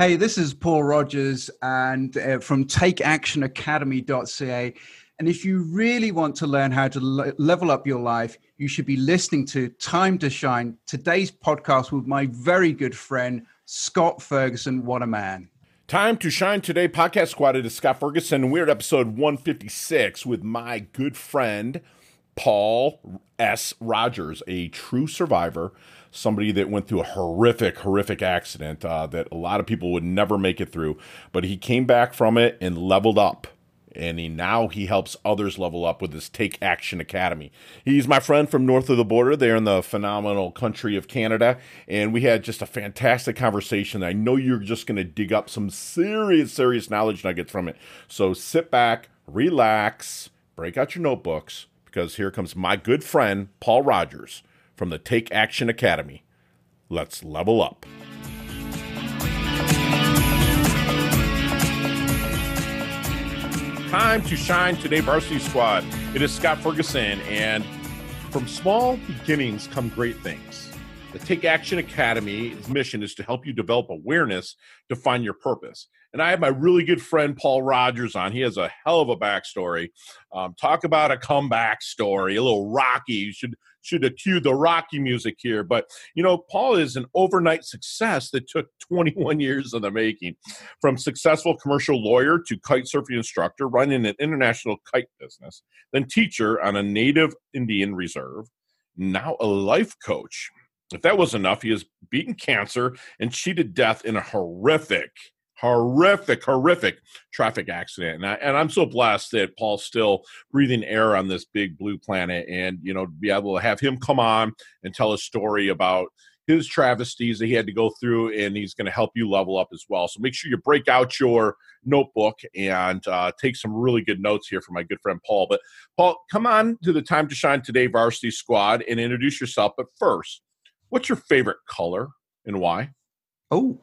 Hey, this is Paul Rogers and uh, from takeactionacademy.ca. And if you really want to learn how to le- level up your life, you should be listening to Time to Shine, today's podcast with my very good friend, Scott Ferguson. What a man. Time to Shine Today podcast squad. It is Scott Ferguson. We're at episode 156 with my good friend, Paul S. Rogers, a true survivor somebody that went through a horrific, horrific accident uh, that a lot of people would never make it through. But he came back from it and leveled up. And he, now he helps others level up with his Take Action Academy. He's my friend from north of the border, there in the phenomenal country of Canada. And we had just a fantastic conversation. I know you're just going to dig up some serious, serious knowledge nuggets from it. So sit back, relax, break out your notebooks, because here comes my good friend, Paul Rogers from the Take Action Academy. Let's level up. Time to shine today, Varsity Squad. It is Scott Ferguson, and from small beginnings come great things. The Take Action Academy's mission is to help you develop awareness to find your purpose. And I have my really good friend Paul Rogers on. He has a hell of a backstory. Um, talk about a comeback story, a little rocky. You should should have cued the Rocky music here. But, you know, Paul is an overnight success that took 21 years in the making. From successful commercial lawyer to kite surfing instructor, running an international kite business, then teacher on a native Indian reserve, now a life coach. If that was enough, he has beaten cancer and cheated death in a horrific horrific, horrific traffic accident. And, I, and I'm so blessed that Paul's still breathing air on this big blue planet and, you know, be able to have him come on and tell a story about his travesties that he had to go through and he's going to help you level up as well. So make sure you break out your notebook and uh, take some really good notes here from my good friend Paul. But Paul, come on to the Time to Shine Today varsity squad and introduce yourself. But first, what's your favorite color and why? Oh,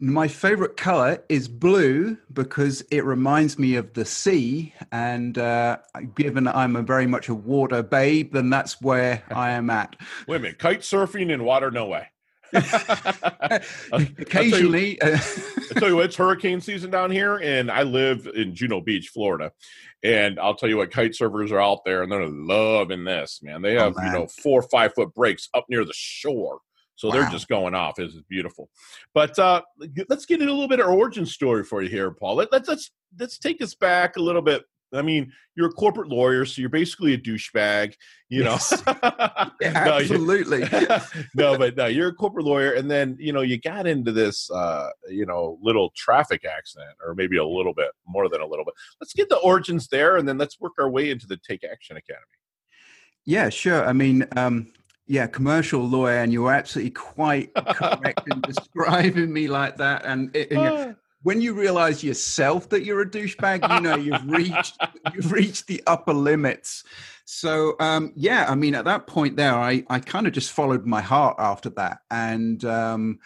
my favorite color is blue because it reminds me of the sea. And uh, given I'm a very much a water babe, then that's where I am at. Wait a minute, kite surfing in water? No way. Occasionally, I tell, you, I tell you what, it's hurricane season down here, and I live in Juno Beach, Florida. And I'll tell you what, kite surfers are out there, and they're loving this, man. They oh, have, oh, man. you know, four or five foot breaks up near the shore so wow. they're just going off. It's beautiful. But uh, let's get into a little bit of origin story for you here, Paul. Let, let's let's let's take us back a little bit. I mean, you're a corporate lawyer, so you're basically a douchebag, you know. Yes. yeah, absolutely. no, but no, you're a corporate lawyer, and then you know you got into this, uh, you know, little traffic accident, or maybe a little bit more than a little bit. Let's get the origins there, and then let's work our way into the Take Action Academy. Yeah, sure. I mean, um, yeah, commercial lawyer, and you're absolutely quite correct in describing me like that. And, and when you realize yourself that you're a douchebag, you know you've reached you've reached the upper limits. So um, yeah, I mean, at that point there, I I kind of just followed my heart after that, and um,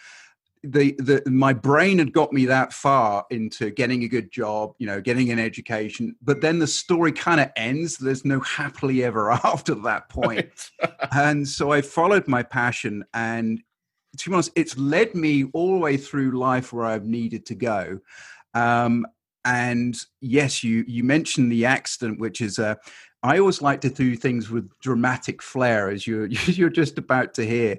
the the my brain had got me that far into getting a good job, you know, getting an education, but then the story kind of ends. There's no happily ever after that point. and so I followed my passion and to be honest, it's led me all the way through life where I've needed to go. Um, and yes, you you mentioned the accident, which is a. I always like to do things with dramatic flair, as you're you're just about to hear.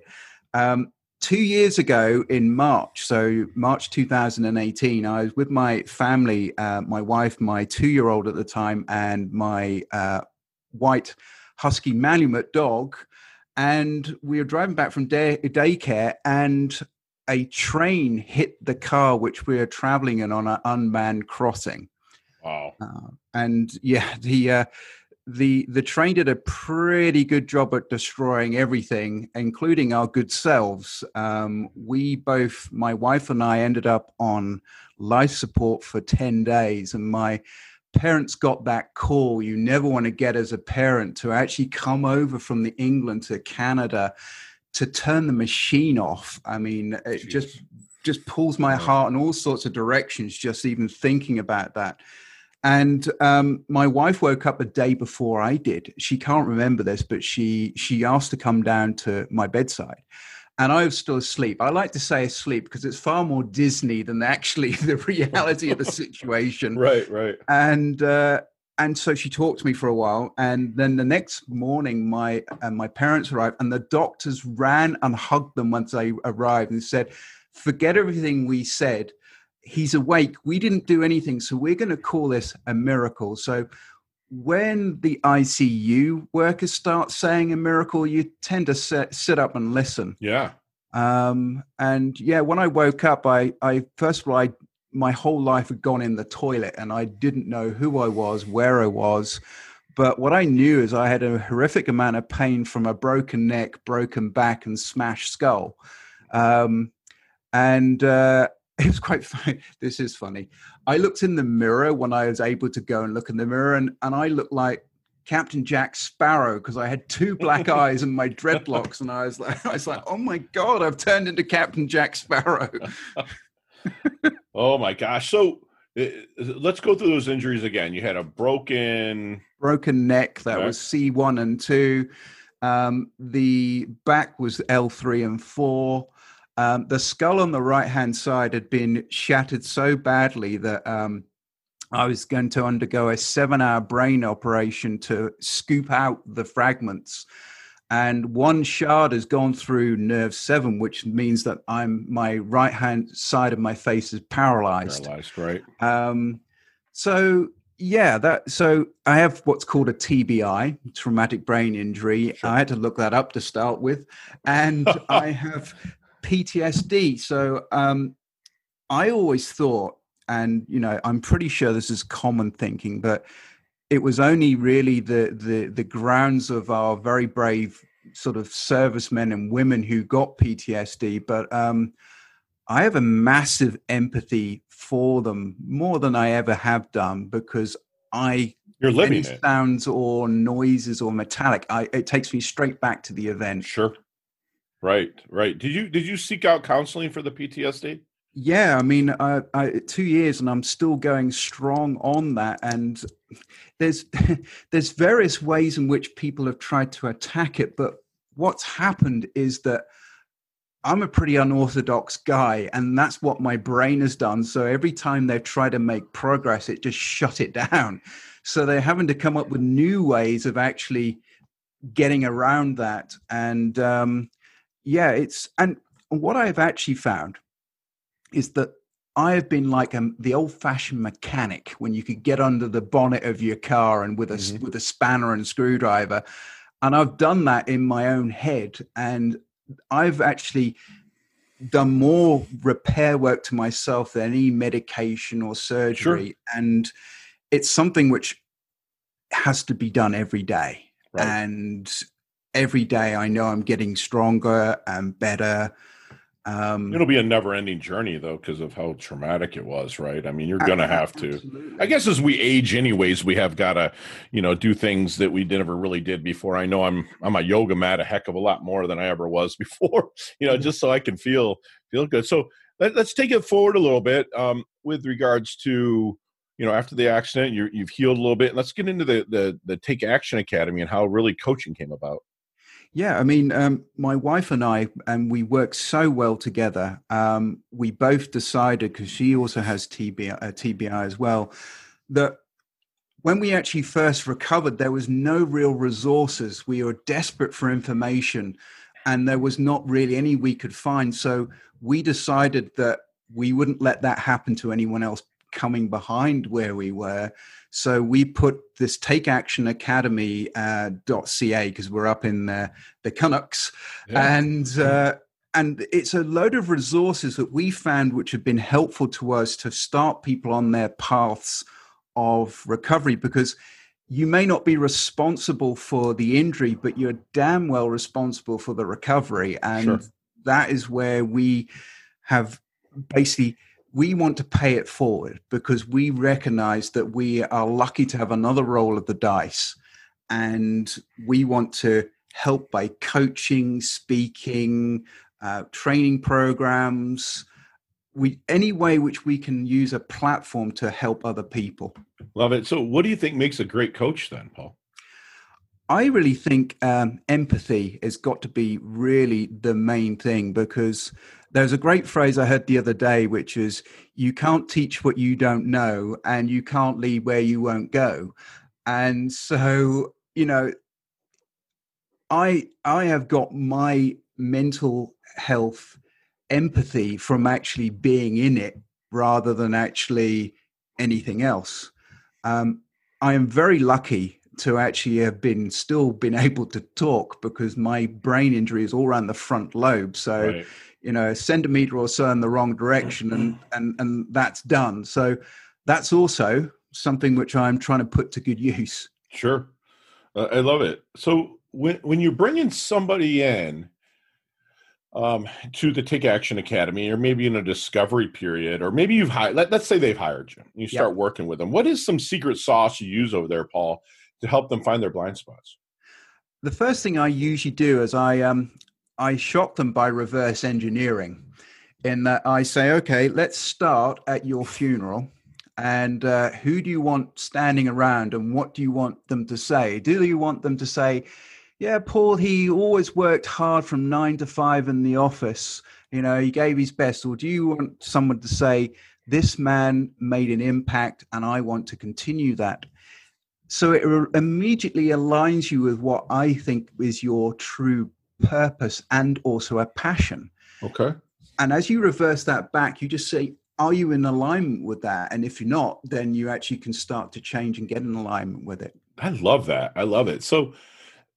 Um, two years ago in March, so March 2018, I was with my family, uh, my wife, my two year old at the time, and my uh, white husky Malamute dog. And we were driving back from day- daycare, and a train hit the car which we were traveling in on an unmanned crossing. Wow. Uh, and yeah, the uh, the the train did a pretty good job at destroying everything, including our good selves. Um, we both, my wife and I, ended up on life support for ten days, and my parents got that call you never want to get as a parent to actually come over from the England to Canada to turn the machine off. I mean, it Jeez. just just pulls my heart in all sorts of directions just even thinking about that. And um, my wife woke up a day before I did. She can't remember this, but she she asked to come down to my bedside. and I was still asleep. I like to say asleep because it's far more Disney than actually the reality of the situation. Right, right. And uh, and so she talked to me for a while, and then the next morning, my uh, my parents arrived, and the doctors ran and hugged them once they arrived and said, "Forget everything we said. He's awake. We didn't do anything, so we're going to call this a miracle." So when the ICU workers start saying a miracle, you tend to sit, sit up and listen. Yeah. Um, and yeah, when I woke up, I, I first of all, I my whole life had gone in the toilet, and I didn't know who I was, where I was. But what I knew is I had a horrific amount of pain from a broken neck, broken back, and smashed skull. Um, and uh, it was quite funny. This is funny. I looked in the mirror when I was able to go and look in the mirror, and, and I looked like Captain Jack Sparrow because I had two black eyes and my dreadlocks, and I was like, I was like, oh my god, I've turned into Captain Jack Sparrow. oh my gosh! So uh, let's go through those injuries again. You had a broken broken neck that was C one and two. Um, the back was L three and four. Um, the skull on the right hand side had been shattered so badly that um, I was going to undergo a seven hour brain operation to scoop out the fragments. And one shard has gone through nerve seven, which means that I'm my right hand side of my face is paralyzed. Paralyzed, right? Um, so yeah, that so I have what's called a TBI, traumatic brain injury. Sure. I had to look that up to start with, and I have PTSD. So um, I always thought, and you know, I'm pretty sure this is common thinking, but it was only really the the the grounds of our very brave sort of servicemen and women who got PTSD. But um, I have a massive empathy for them, more than I ever have done, because I you're living any sounds or noises or metallic, I, it takes me straight back to the event. Sure. Right, right. Did you did you seek out counseling for the PTSD? Yeah, I mean, uh, I, two years, and I'm still going strong on that. And there's there's various ways in which people have tried to attack it, but what's happened is that I'm a pretty unorthodox guy, and that's what my brain has done. So every time they try to make progress, it just shut it down. So they're having to come up with new ways of actually getting around that. And um, yeah, it's and what I've actually found is that I have been like a, the old-fashioned mechanic when you could get under the bonnet of your car and with a mm-hmm. with a spanner and screwdriver, and I've done that in my own head, and I've actually done more repair work to myself than any medication or surgery, sure. and it's something which has to be done every day. Right. And every day I know I'm getting stronger and better. Um, It'll be a never-ending journey, though, because of how traumatic it was, right? I mean, you're going to have to. Absolutely. I guess as we age, anyways, we have got to, you know, do things that we never really did before. I know I'm I'm a yoga mat a heck of a lot more than I ever was before, you know, mm-hmm. just so I can feel feel good. So let, us take it forward a little bit um, with regards to, you know, after the accident, you you've healed a little bit. Let's get into the the the Take Action Academy and how really coaching came about. Yeah, I mean, um, my wife and I, and we work so well together. Um, we both decided, because she also has TBI, uh, TBI as well, that when we actually first recovered, there was no real resources. We were desperate for information, and there was not really any we could find. So we decided that we wouldn't let that happen to anyone else coming behind where we were. So we put this Take Action Academy uh, .ca because we're up in the, the Canucks, yeah. and uh, and it's a load of resources that we found which have been helpful to us to start people on their paths of recovery because you may not be responsible for the injury, but you're damn well responsible for the recovery, and sure. that is where we have basically we want to pay it forward because we recognize that we are lucky to have another roll of the dice. And we want to help by coaching speaking uh, training programs. We any way which we can use a platform to help other people. Love it. So what do you think makes a great coach then paul? I really think um, empathy has got to be really the main thing because there's a great phrase I heard the other day, which is you can't teach what you don't know and you can't lead where you won't go. And so, you know, I I have got my mental health empathy from actually being in it rather than actually anything else. Um, I am very lucky to actually have been still been able to talk because my brain injury is all around the front lobe. So, right. You know, a centimeter or so in the wrong direction, and and and that's done. So, that's also something which I'm trying to put to good use. Sure, uh, I love it. So when when you're bringing somebody in um, to the Take Action Academy, or maybe in a discovery period, or maybe you've hired. Let, us say they've hired you. You start yep. working with them. What is some secret sauce you use over there, Paul, to help them find their blind spots? The first thing I usually do is I um, I shock them by reverse engineering, in that I say, okay, let's start at your funeral, and uh, who do you want standing around, and what do you want them to say? Do you want them to say? yeah, Paul, he always worked hard from nine to five in the office. You know, he gave his best. Or do you want someone to say, this man made an impact and I want to continue that? So it immediately aligns you with what I think is your true purpose and also a passion. Okay. And as you reverse that back, you just say, are you in alignment with that? And if you're not, then you actually can start to change and get in alignment with it. I love that. I love it. So,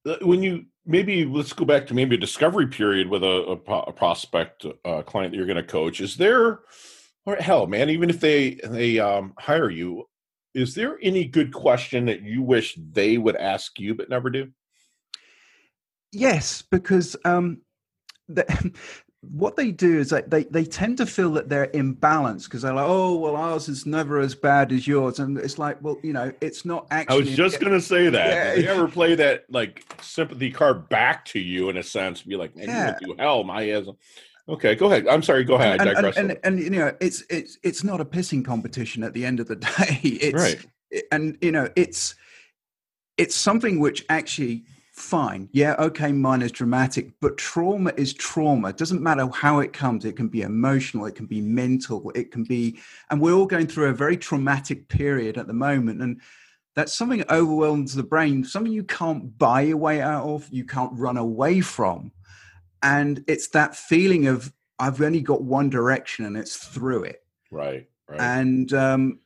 uh, when you maybe let's go back to maybe a discovery period with a, a, a prospect uh, client that you're going to coach is there or hell man even if they they um, hire you is there any good question that you wish they would ask you but never do yes because um, the, what they do is that they, they tend to feel that they're imbalanced because they're like, oh, well, ours is never as bad as yours. And it's like, well, you know, it's not actually. I was just going to say that. Yeah. Did they ever play that like sympathy card back to you in a sense? Be like, man, yeah. you hell. My as Okay, go ahead. I'm sorry. Go ahead. And, and, and, and, you know, it's it's it's not a pissing competition at the end of the day. It's, right. And you know, it's it's something which actually fine. Yeah, okay, mine is dramatic, but trauma is trauma. It doesn't matter how it comes. It can be emotional, it can be mental, it can be, and we're all going through a very traumatic period at the moment. And that's something that overwhelms the brain, something you can't buy your way out of, you can't run away from. And it's that feeling of, I've only got one direction and it's through it. Right. right. And, um,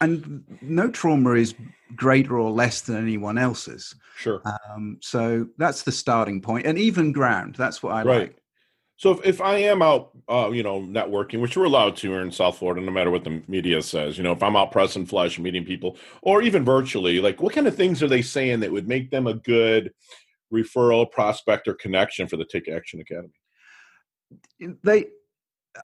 and no trauma is greater or less than anyone else's. Sure. Um, so that's the starting point, and even ground. That's what I right. like. So if, if I am out, uh, you know, networking, which we're allowed to here in South Florida, no matter what the media says, you know, if I'm out pressing flesh, meeting people, or even virtually, like what kind of things are they saying that would make them a good referral, prospect, or connection for the Take Action Academy? They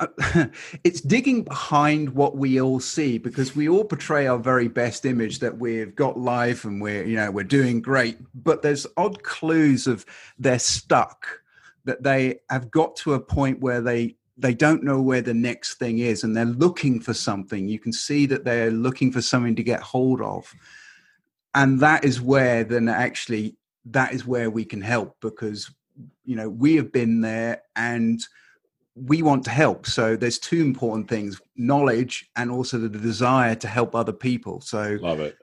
it's digging behind what we all see because we all portray our very best image that we've got life and we're you know we're doing great. But there's odd clues of they're stuck that they have got to a point where they they don't know where the next thing is and they're looking for something. You can see that they're looking for something to get hold of. And that is where then actually that is where we can help because you know we have been there and we want to help. So there's two important things: knowledge and also the desire to help other people. So love it,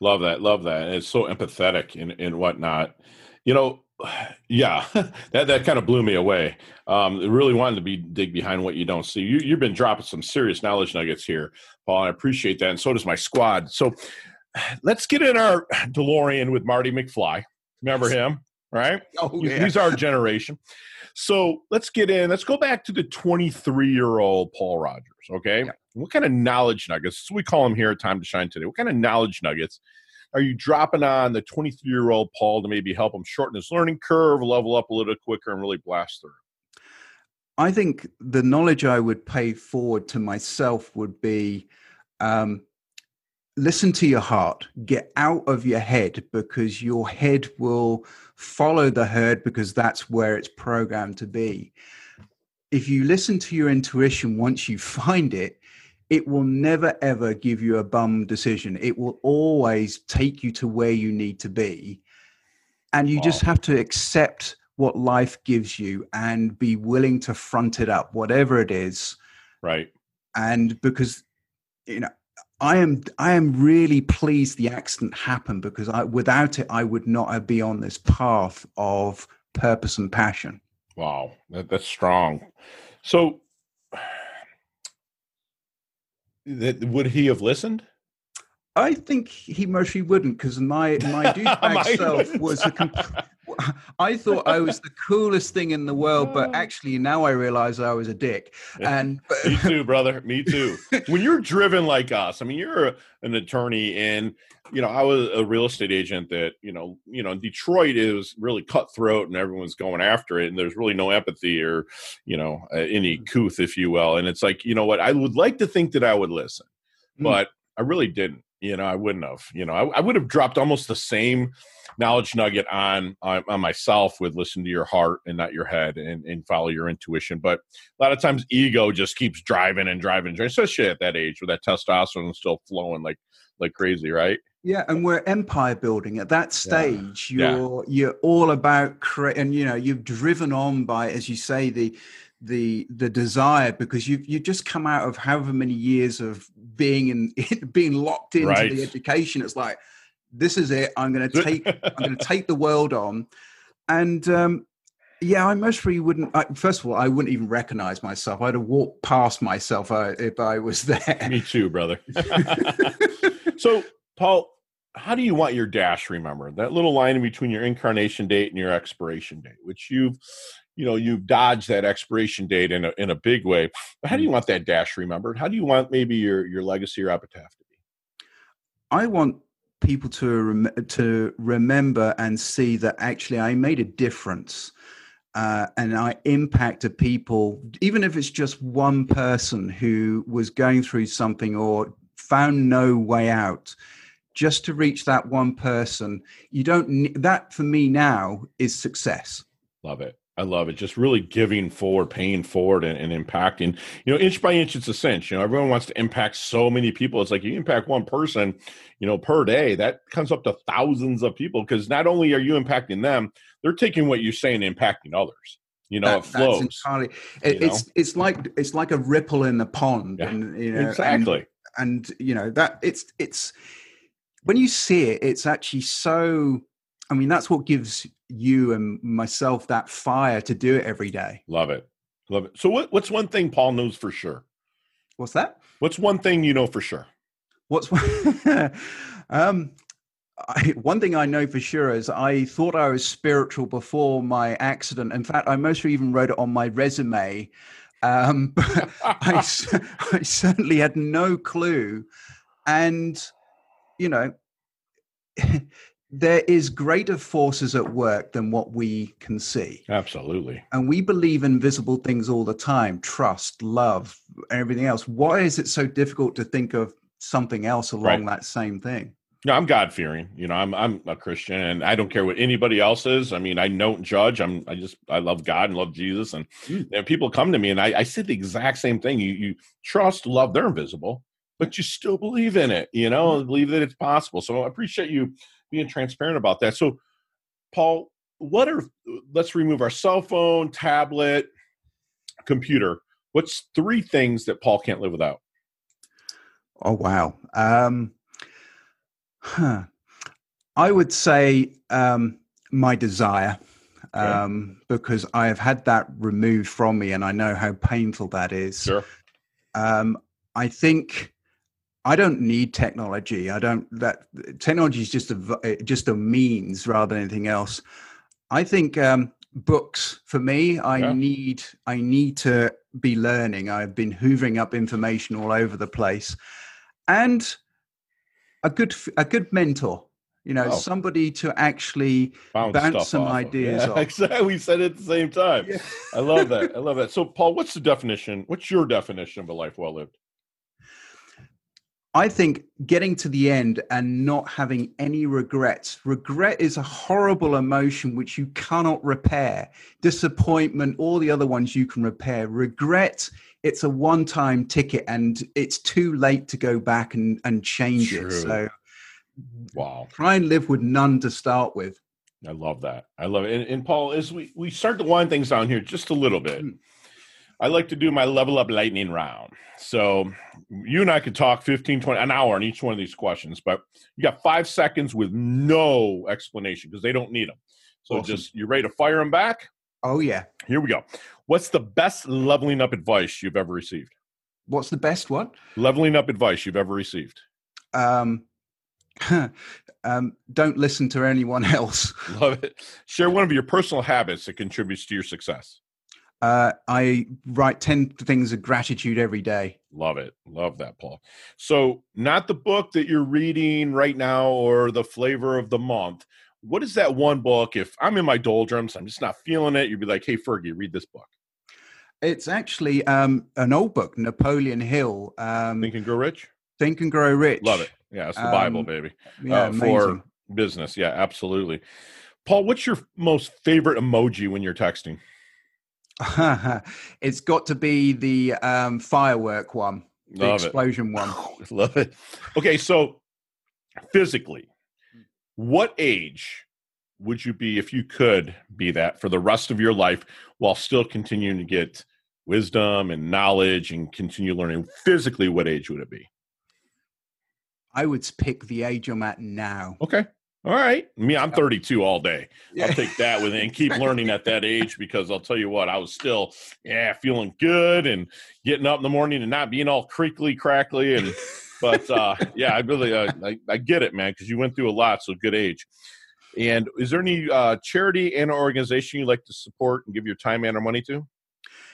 love that, love that. And it's so empathetic and and whatnot. You know, yeah, that that kind of blew me away. Um, really wanted to be dig behind what you don't see. You you've been dropping some serious knowledge nuggets here, Paul. I appreciate that, and so does my squad. So let's get in our DeLorean with Marty McFly. Remember him, right? Oh, yeah. He's our generation. So let's get in. Let's go back to the 23 year old Paul Rogers. Okay. Yeah. What kind of knowledge nuggets? we call him here at Time to Shine today. What kind of knowledge nuggets are you dropping on the 23 year old Paul to maybe help him shorten his learning curve, level up a little quicker, and really blast through? I think the knowledge I would pay forward to myself would be um, listen to your heart, get out of your head because your head will follow the herd because that's where it's programmed to be. If you listen to your intuition once you find it, it will never ever give you a bum decision. It will always take you to where you need to be. and you Wow. just have to accept what life gives you and be willing to front it up, whatever it is. Right. And because you know, I am I am really pleased the accident happened because I without it I would not have been on this path of purpose and passion. Wow. That, that's strong. So, that, would he have listened? I think he mostly wouldn't because my my douchebag self was a comp- I thought I was the coolest thing in the world, but actually now I realize I was a dick. And Me too, brother. Me too. When you're driven like us, I mean, you're an attorney, and you know, I was a real estate agent. That you know, you know, Detroit is really cutthroat, and everyone's going after it, and there's really no empathy or, you know, uh, any couth, if you will. And it's like, you know what? I would like to think that I would listen, Mm. but I really didn't. You know, I wouldn't have. You know, I, I would have dropped almost the same knowledge nugget on, on on myself with listen to your heart and not your head and, and follow your intuition. But a lot of times ego just keeps driving and driving, and driving, especially at that age where that testosterone is still flowing like like crazy, right? Yeah, and we're empire building at that stage. Yeah. You're you're all about cre- and you know you've driven on by, as you say, the the the desire because you you just come out of however many years of being in being locked into Right. the education. It's like this is it. I'm going to take I'm going to take the world on, and um, yeah, I most probably wouldn't. I, first of all, I wouldn't even recognize myself. I'd have walked past myself uh, if I was there. Me too, brother. so, Paul, how do you want your dash remembered? That little line in between your incarnation date and your expiration date, which you've, you know, you've dodged that expiration date in a in a big way. But how do you want that dash remembered? How do you want maybe your your legacy or epitaph to be? I want people to rem- to remember and see that actually I made a difference. Uh, and I impacted people, even if it's just one person who was going through something or found no way out, just to reach that one person. You don't that for me now is success. Love it. I love it. Just really giving forward, paying forward, and, and impacting. You know, inch by inch, it's a cinch. You know, everyone wants to impact so many people. It's like you impact one person, you know, per day. That comes up to thousands of people because not only are you impacting them, they're taking what you're saying and impacting others. You know, That- it flows. entirely. It, it's it's like it's like a ripple in the pond, Yeah, and you know, and- exactly. and you know that it's it's when you see it it's actually so i mean that's what gives you and myself that fire to do it every day Love it. Love it. So, what, what's one thing Paul knows for sure? what's that What's one thing you know for sure? what's um I, one thing I know for sure is I thought I was spiritual before my accident. In fact, I mostly even wrote it on my resume. Um, but I certainly had no clue. And, you know, there is greater forces at work than what we can see. Absolutely. And we believe in visible things all the time trust, love, everything else. Why is it so difficult to think of something else along that same thing? No, I'm God fearing. You know, I'm I'm a Christian, and I don't care what anybody else is. I mean, I don't judge. I'm I just I love God and love Jesus, and Mm. and people come to me, and I, I said the exact same thing. You you trust, love, they're invisible, but you still believe in it. You know, believe that it's possible. So I appreciate you being transparent about that. So, Paul, what are let's remove our cell phone, tablet, computer. What's three things that Paul can't live without? Oh wow. Um, huh. I would say um, my desire, Okay. um, because I have had that removed from me, and I know how painful that is. Sure. Um, I think I don't need technology. I don't. That technology is just a just a means rather than anything else. I think um, books for me. I Yeah. need. I need to be learning. I've been hoovering up information all over the place, and a good a good mentor. You know, Oh. somebody to actually Bounce Bounce some off of. ideas Yeah, off. exactly. We said it at the same time. Yeah. I love that. I love that. So, Paul, what's the definition? What's your definition of a life well lived? I think getting to the end and not having any regrets. Regret is a horrible emotion which you cannot repair. Disappointment, all the other ones you can repair. Regret, it's a one time ticket and it's too late to go back and, and change True. it. So Wow. try and live with none to start with. I love that. I love it. And, and Paul, as we, we start to wind things down here just a little bit, mm. I like to do my level up lightning round. So you and I could talk 15, 20, an hour on each one of these questions, but you got five seconds with no explanation because they don't need them. So awesome. just, you ready to fire them back? Oh, yeah. Here we go. What's the best leveling up advice you've ever received? What's the best one? Leveling up advice you've ever received. Um, um, don't listen to anyone else. Love it. Share one of your personal habits that contributes to your success. Uh, I write 10 things of gratitude every day. Love it. Love that, Paul. So, not the book that you're reading right now or the flavor of the month. What is that one book? If I'm in my doldrums, I'm just not feeling it, you'd be like, hey, Fergie, read this book. It's actually um, an old book, Napoleon Hill. Um, Think and Grow Rich? Think and Grow Rich. Love it. Yeah, it's the um, Bible, baby. Yeah, uh, for business. Yeah, absolutely. Paul, what's your most favorite emoji when you're texting? it's got to be the um, firework one, the Love explosion it. one. Love it. Okay, so physically, what age would you be if you could be that for the rest of your life while still continuing to get wisdom and knowledge and continue learning? Physically, what age would it be? I would pick the age I'm at now. Okay. All right. Me, I'm 32 all day. I'll take that with and keep learning at that age because I'll tell you what, I was still, yeah, feeling good and getting up in the morning and not being all creakly, crackly. And, but uh, yeah, I really, uh, I, I get it, man, because you went through a lot. So good age. And is there any uh, charity and organization you like to support and give your time and or money to?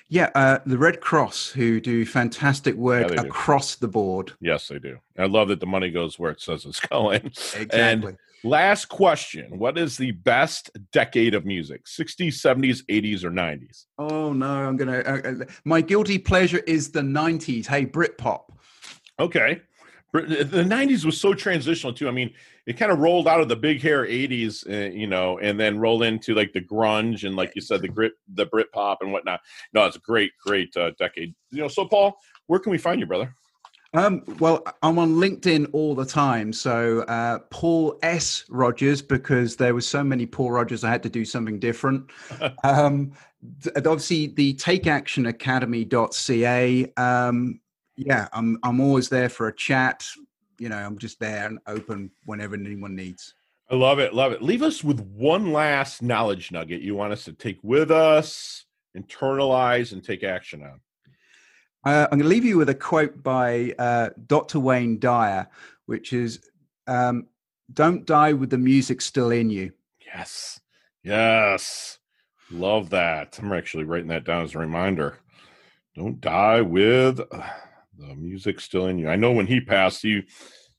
Yeah, uh, the Red Cross, who do fantastic work yeah, across the board. Yes, they do. I love that the money goes where it says it's going. Exactly. And last question What is the best decade of music? 60s, 70s, 80s, or 90s? Oh, no, I'm going to. Uh, uh, my guilty pleasure is the 90s. Hey, Britpop. Okay. The 90s was so transitional, too. I mean, it kind of rolled out of the big hair 80s uh, you know and then rolled into like the grunge and like you said the grit the brit pop and whatnot no it's a great great uh, decade you know so paul where can we find you brother um, well, I'm on LinkedIn all the time. So uh, Paul S. Rogers, because there was so many Paul Rogers, I had to do something different. um, obviously, the takeactionacademy.ca. Um, yeah, I'm I'm always there for a chat you know, I'm just there and open whenever anyone needs. I love it. Love it. Leave us with one last knowledge nugget you want us to take with us, internalize, and take action on. Uh, I'm going to leave you with a quote by uh, Dr. Wayne Dyer, which is um, Don't die with the music still in you. Yes. Yes. Love that. I'm actually writing that down as a reminder. Don't die with. Uh, the music still in you. I know when he passed, you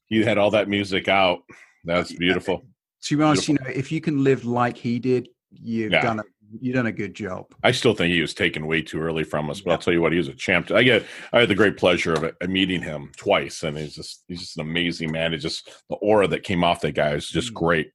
he had all that music out. That's beautiful. To be honest, you know, if you can live like he did, you've yeah. done a you've done a good job. I still think he was taken way too early from us, but yeah. I'll tell you what, he was a champ. I get I had the great pleasure of, of meeting him twice, and he's just he's just an amazing man. It's just the aura that came off that guy is just mm. great.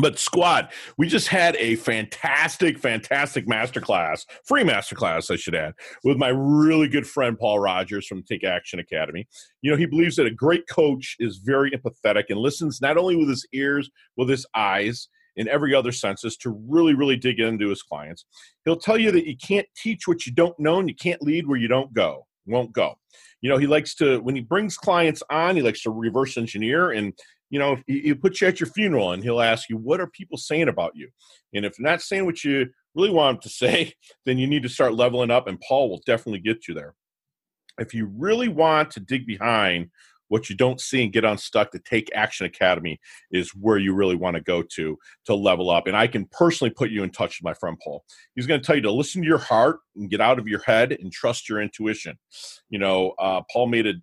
But squad, we just had a fantastic, fantastic masterclass, free masterclass, I should add, with my really good friend Paul Rogers from Take Action Academy. You know, he believes that a great coach is very empathetic and listens not only with his ears, with his eyes, in every other senses to really, really dig into his clients. He'll tell you that you can't teach what you don't know and you can't lead where you don't go, won't go. You know, he likes to, when he brings clients on, he likes to reverse engineer and you know, he'll put you at your funeral and he'll ask you, what are people saying about you? And if not saying what you really want them to say, then you need to start leveling up, and Paul will definitely get you there. If you really want to dig behind what you don't see and get unstuck, the Take Action Academy is where you really want to go to to level up. And I can personally put you in touch with my friend Paul. He's going to tell you to listen to your heart and get out of your head and trust your intuition. You know, uh, Paul made a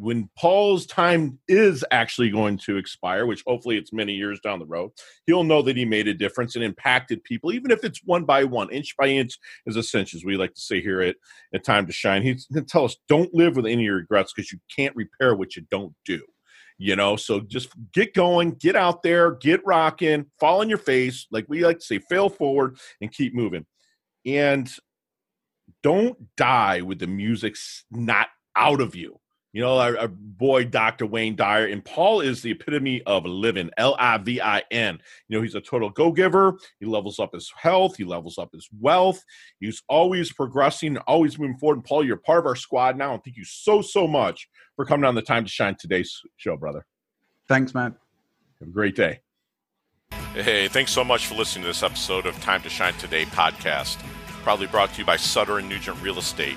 when Paul's time is actually going to expire, which hopefully it's many years down the road, he'll know that he made a difference and impacted people, even if it's one by one, inch by inch, is a cinch, as we like to say here at, at Time to Shine. He's going to tell us don't live with any regrets because you can't repair what you don't do. You know, so just get going, get out there, get rocking, fall on your face, like we like to say, fail forward and keep moving. And don't die with the music's not out of you You know, our, our, boy, Dr. Wayne Dyer. And Paul is the epitome of living, L I V I N. You know, he's a total go giver. He levels up his health, he levels up his wealth. He's always progressing, always moving forward. And Paul, you're part of our squad now. And thank you so, so much for coming on the Time to Shine today's show, brother. Thanks, man. Have a great day. Hey, thanks so much for listening to this episode of Time to Shine Today podcast. Probably brought to you by Sutter and Nugent Real Estate